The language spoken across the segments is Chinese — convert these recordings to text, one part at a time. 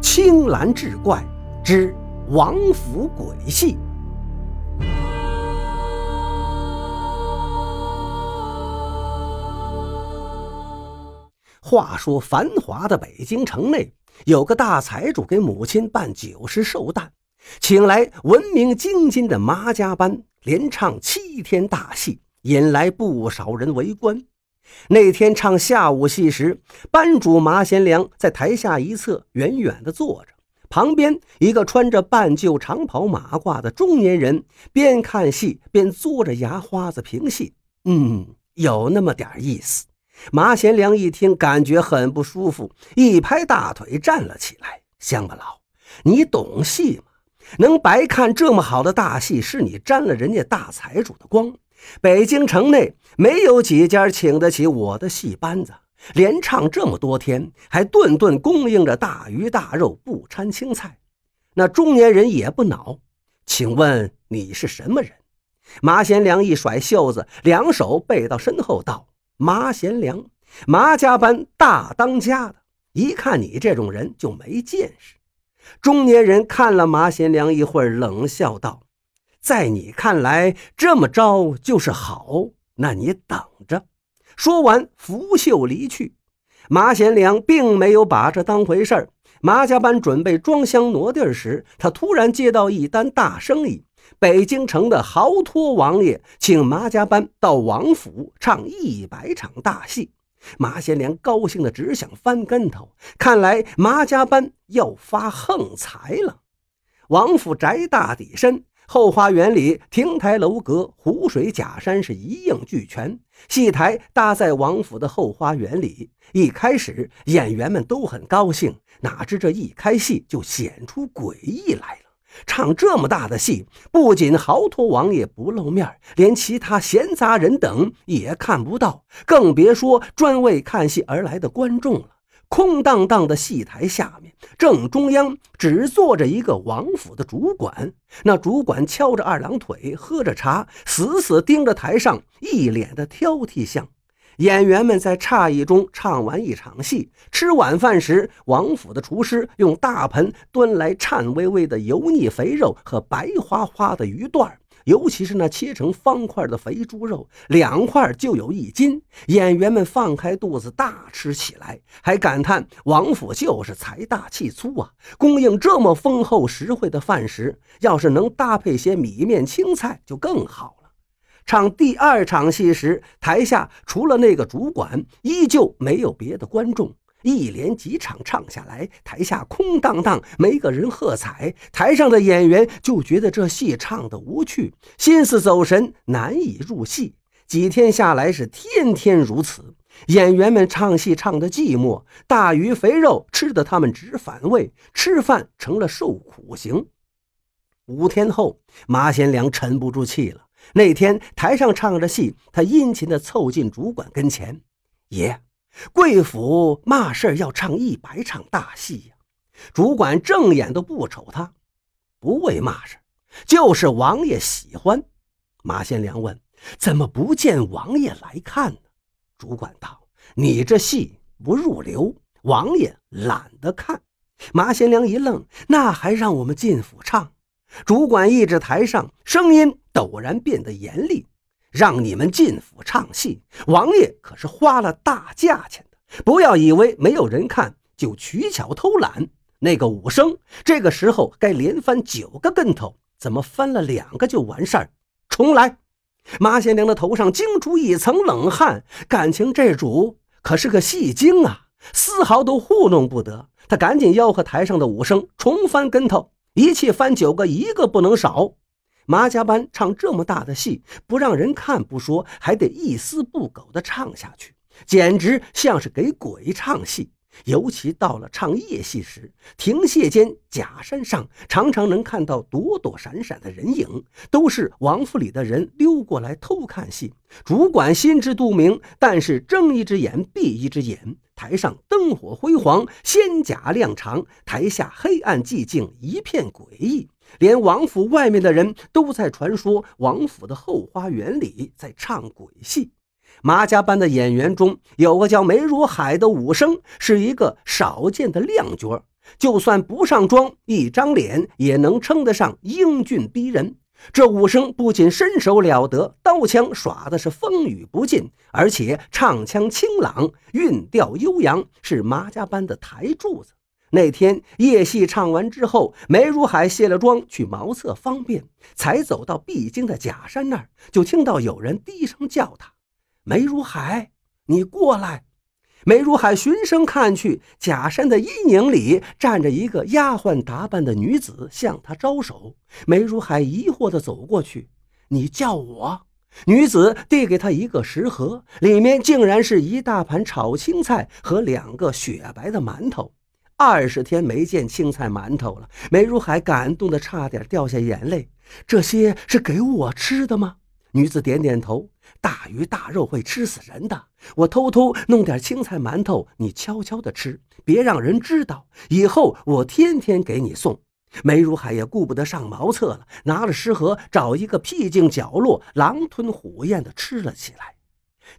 青蓝志怪之王府鬼戏。话说繁华的北京城内，有个大财主给母亲办九十寿诞，请来闻名京津的麻家班，连唱七天大戏，引来不少人围观。那天唱下午戏时，班主麻贤良在台下一侧远远地坐着，旁边一个穿着半旧长袍马褂的中年人边看戏边嘬着牙花子评戏。嗯，有那么点意思。麻贤良一听，感觉很不舒服，一拍大腿站了起来：“乡巴佬，你懂戏吗？能白看这么好的大戏，是你沾了人家大财主的光。”北京城内没有几家请得起我的戏班子，连唱这么多天，还顿顿供应着大鱼大肉，不掺青菜。那中年人也不恼，请问你是什么人？马贤良一甩袖子，两手背到身后道：“马贤良，麻家班大当家的。一看你这种人就没见识。”中年人看了马贤良一会儿，冷笑道。在你看来，这么着就是好，那你等着。说完，拂袖离去。马贤良并没有把这当回事儿。马家班准备装箱挪地儿时，他突然接到一单大生意：北京城的豪托王爷请马家班到王府唱一百场大戏。马贤良高兴的只想翻跟头，看来马家班要发横财了。王府宅大底深。后花园里，亭台楼阁、湖水假山是一应俱全。戏台搭在王府的后花园里。一开始，演员们都很高兴，哪知这一开戏就显出诡异来了。唱这么大的戏，不仅豪托王爷不露面，连其他闲杂人等也看不到，更别说专为看戏而来的观众了。空荡荡的戏台下面，正中央只坐着一个王府的主管。那主管翘着二郎腿，喝着茶，死死盯着台上，一脸的挑剔相。演员们在诧异中唱完一场戏，吃晚饭时，王府的厨师用大盆端来颤巍巍的油腻肥肉和白花花的鱼段尤其是那切成方块的肥猪肉，两块就有一斤。演员们放开肚子大吃起来，还感叹王府就是财大气粗啊，供应这么丰厚实惠的饭食，要是能搭配些米面青菜就更好了。唱第二场戏时，台下除了那个主管，依旧没有别的观众。一连几场唱下来，台下空荡荡，没个人喝彩。台上的演员就觉得这戏唱得无趣，心思走神，难以入戏。几天下来是天天如此，演员们唱戏唱得寂寞，大鱼肥肉吃得他们直反胃，吃饭成了受苦刑。五天后，马贤良沉不住气了。那天台上唱着戏，他殷勤地凑近主管跟前：“爷。”贵府嘛事儿要唱一百场大戏呀？主管正眼都不瞅他，不为嘛事就是王爷喜欢。马贤良问：“怎么不见王爷来看呢？”主管道：“你这戏不入流，王爷懒得看。”马贤良一愣：“那还让我们进府唱？”主管一指台上，声音陡然变得严厉。让你们进府唱戏，王爷可是花了大价钱的。不要以为没有人看就取巧偷懒。那个武生这个时候该连翻九个跟头，怎么翻了两个就完事儿？重来！马贤良的头上惊出一层冷汗，感情这主可是个戏精啊，丝毫都糊弄不得。他赶紧吆喝台上的武生重翻跟头，一气翻九个，一个不能少。马家班唱这么大的戏，不让人看不说，还得一丝不苟地唱下去，简直像是给鬼唱戏。尤其到了唱夜戏时，亭榭间假山上常常能看到躲躲闪闪的人影，都是王府里的人溜过来偷看戏。主管心知肚明，但是睁一只眼闭一只眼。台上灯火辉煌，仙甲亮长，台下黑暗寂静，一片诡异。连王府外面的人都在传说，王府的后花园里在唱鬼戏。麻家班的演员中有个叫梅如海的武生，是一个少见的亮角。就算不上妆，一张脸也能称得上英俊逼人。这武生不仅身手了得，刀枪耍的是风雨不进，而且唱腔清朗，韵调悠扬，是马家班的台柱子。那天夜戏唱完之后，梅如海卸了妆去茅厕方便，才走到必经的假山那儿，就听到有人低声叫他：“梅如海，你过来。”梅如海循声看去，假山的阴影里站着一个丫鬟打扮的女子，向他招手。梅如海疑惑地走过去：“你叫我？”女子递给他一个食盒，里面竟然是一大盘炒青菜和两个雪白的馒头。二十天没见青菜馒头了，梅如海感动得差点掉下眼泪。这些是给我吃的吗？女子点点头。大鱼大肉会吃死人的，我偷偷弄点青菜馒头，你悄悄的吃，别让人知道。以后我天天给你送。梅如海也顾不得上茅厕了，拿了食盒，找一个僻静角落，狼吞虎咽的吃了起来。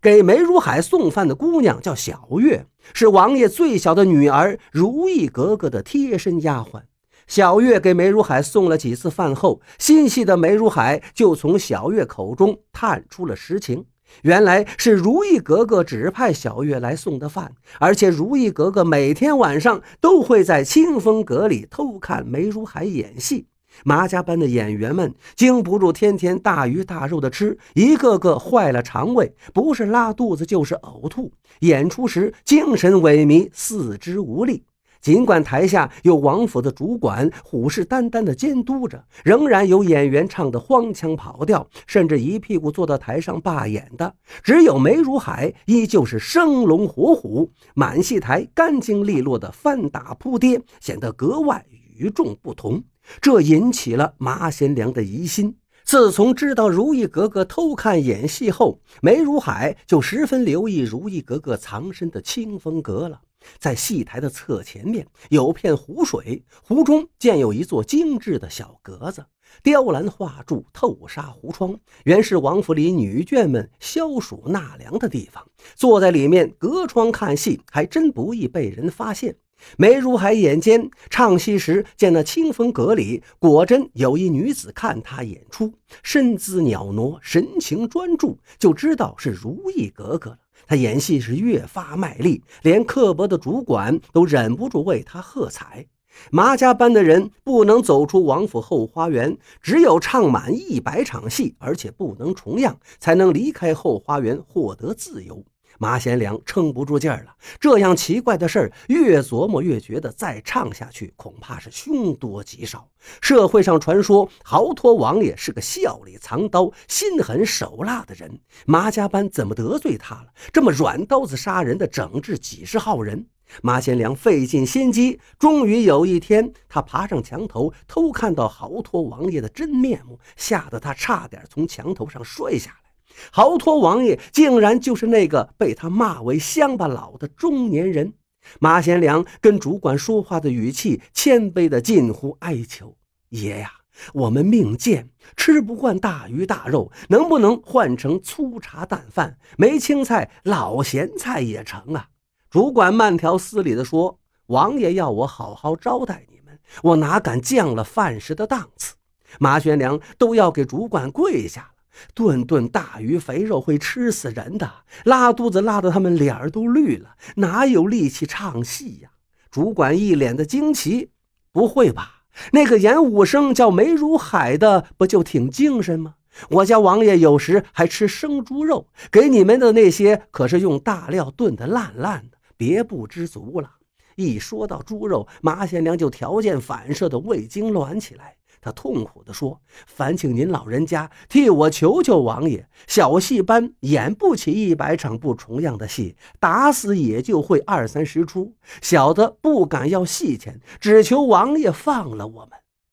给梅如海送饭的姑娘叫小月，是王爷最小的女儿如意格格的贴身丫鬟。小月给梅如海送了几次饭后，心细的梅如海就从小月口中探出了实情。原来是如意格格指派小月来送的饭，而且如意格格每天晚上都会在清风阁里偷看梅如海演戏。马家班的演员们经不住天天大鱼大肉的吃，一个个坏了肠胃，不是拉肚子就是呕吐，演出时精神萎靡，四肢无力。尽管台下有王府的主管虎视眈眈地监督着，仍然有演员唱得荒腔跑调，甚至一屁股坐到台上罢演的。只有梅如海依旧是生龙活虎，满戏台干净利落的翻打扑跌，显得格外与众不同。这引起了马贤良的疑心。自从知道如意格格偷看演戏后，梅如海就十分留意如意格格藏身的清风阁了。在戏台的侧前面有片湖水，湖中建有一座精致的小阁子，雕栏画柱，透纱湖窗，原是王府里女眷们消暑纳凉的地方。坐在里面隔窗看戏，还真不易被人发现。梅如海眼尖，唱戏时见那清风阁里果真有一女子看他演出，身姿袅娜，神情专注，就知道是如意格格了。他演戏是越发卖力，连刻薄的主管都忍不住为他喝彩。马家班的人不能走出王府后花园，只有唱满一百场戏，而且不能重样，才能离开后花园，获得自由。马贤良撑不住劲儿了，这样奇怪的事儿越琢磨越觉得再唱下去恐怕是凶多吉少。社会上传说豪托王爷是个笑里藏刀、心狠手辣的人，马家班怎么得罪他了？这么软刀子杀人的整治几十号人？马贤良费尽心机，终于有一天，他爬上墙头偷看到豪托王爷的真面目，吓得他差点从墙头上摔下来。豪托王爷竟然就是那个被他骂为乡巴佬的中年人。马贤良跟主管说话的语气谦卑的近乎哀求：“爷呀，我们命贱，吃不惯大鱼大肉，能不能换成粗茶淡饭？没青菜，老咸菜也成啊！”主管慢条斯理地说：“王爷要我好好招待你们，我哪敢降了饭食的档次？”马贤良都要给主管跪下了。顿顿大鱼肥肉会吃死人的，拉肚子拉得他们脸儿都绿了，哪有力气唱戏呀？主管一脸的惊奇：“不会吧？那个演武生叫梅如海的，不就挺精神吗？我家王爷有时还吃生猪肉，给你们的那些可是用大料炖得烂烂的，别不知足了。”一说到猪肉，马贤良就条件反射的胃痉挛起来。他痛苦地说：“烦请您老人家替我求求王爷，小戏班演不起一百场不重样的戏，打死也就会二三十出。小的不敢要戏钱，只求王爷放了我们。”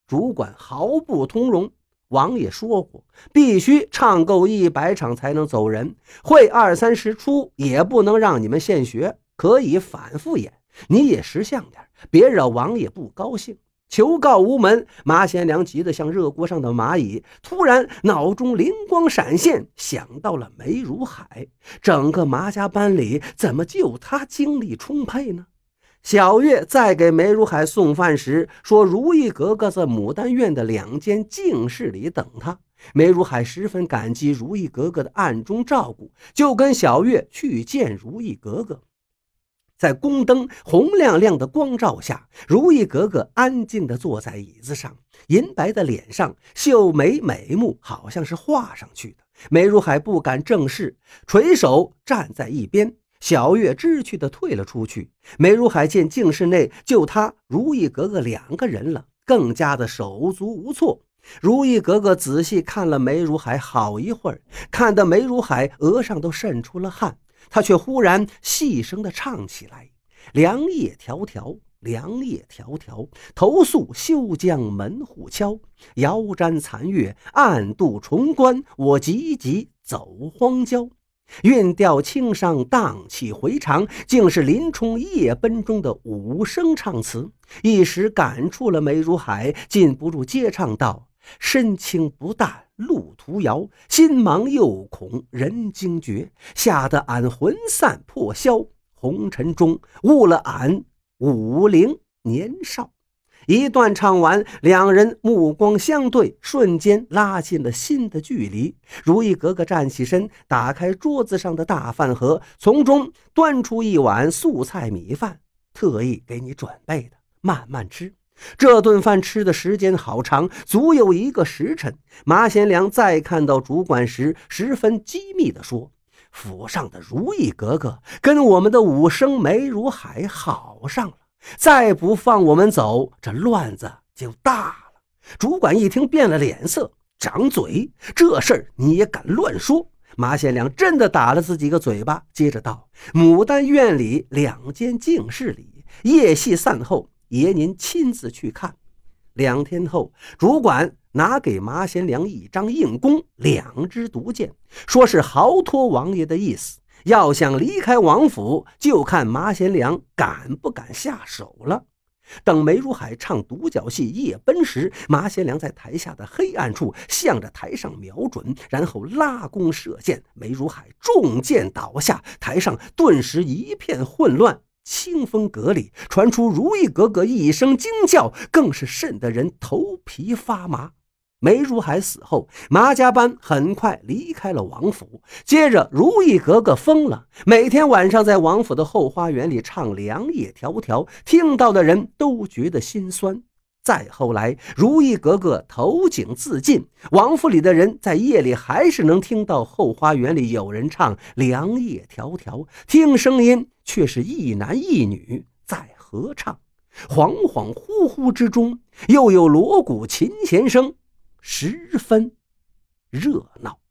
主管毫不通融。王爷说过，必须唱够一百场才能走人，会二三十出也不能让你们现学，可以反复演。你也识相点，别惹王爷不高兴。求告无门，马贤良急得像热锅上的蚂蚁。突然，脑中灵光闪现，想到了梅如海。整个马家班里，怎么就他精力充沛呢？小月在给梅如海送饭时说：“如意格格在牡丹院的两间净室里等他。”梅如海十分感激如意格格的暗中照顾，就跟小月去见如意格格。在宫灯红亮亮的光照下，如意格格安静地坐在椅子上，银白的脸上秀眉美目，好像是画上去的。梅如海不敢正视，垂手站在一边。小月知趣地退了出去。梅如海见镜室内就他如意格格两个人了，更加的手足无措。如意格格仔细看了梅如海好一会儿，看得梅如海额上都渗出了汗，他却忽然细声地唱起来：“凉夜迢迢，凉夜迢迢，投宿休将门户敲。遥瞻残月，暗度重关，我急急走荒郊。”韵调轻伤，荡气回肠，竟是林冲夜奔中的五声唱词，一时感触了梅如海，禁不住接唱道：“身轻不淡路途遥，心忙又恐人惊觉，吓得俺魂散魄消，红尘中误了俺五陵年少。”一段唱完，两人目光相对，瞬间拉近了心的距离。如意格格站起身，打开桌子上的大饭盒，从中端出一碗素菜米饭，特意给你准备的，慢慢吃。这顿饭吃的时间好长，足有一个时辰。马贤良再看到主管时，十分机密地说：“府上的如意格格跟我们的武生梅如海好上了。”再不放我们走，这乱子就大了。主管一听变了脸色，掌嘴：“这事儿你也敢乱说？”马贤良真的打了自己个嘴巴，接着道：“牡丹院里两间净室里，夜戏散后，爷您亲自去看。”两天后，主管拿给马贤良一张硬弓，两支毒箭，说是豪托王爷的意思。要想离开王府，就看马贤良敢不敢下手了。等梅如海唱独角戏夜奔时，马贤良在台下的黑暗处向着台上瞄准，然后拉弓射箭。梅如海中箭倒下，台上顿时一片混乱。清风阁里传出如意格格一声惊叫，更是瘆得人头皮发麻。梅如海死后，马家班很快离开了王府。接着，如意格格疯了，每天晚上在王府的后花园里唱《凉夜迢迢》，听到的人都觉得心酸。再后来，如意格格投井自尽，王府里的人在夜里还是能听到后花园里有人唱《凉夜迢迢》，听声音却是一男一女在合唱。恍恍惚惚之中，又有锣鼓琴弦声。十分热闹。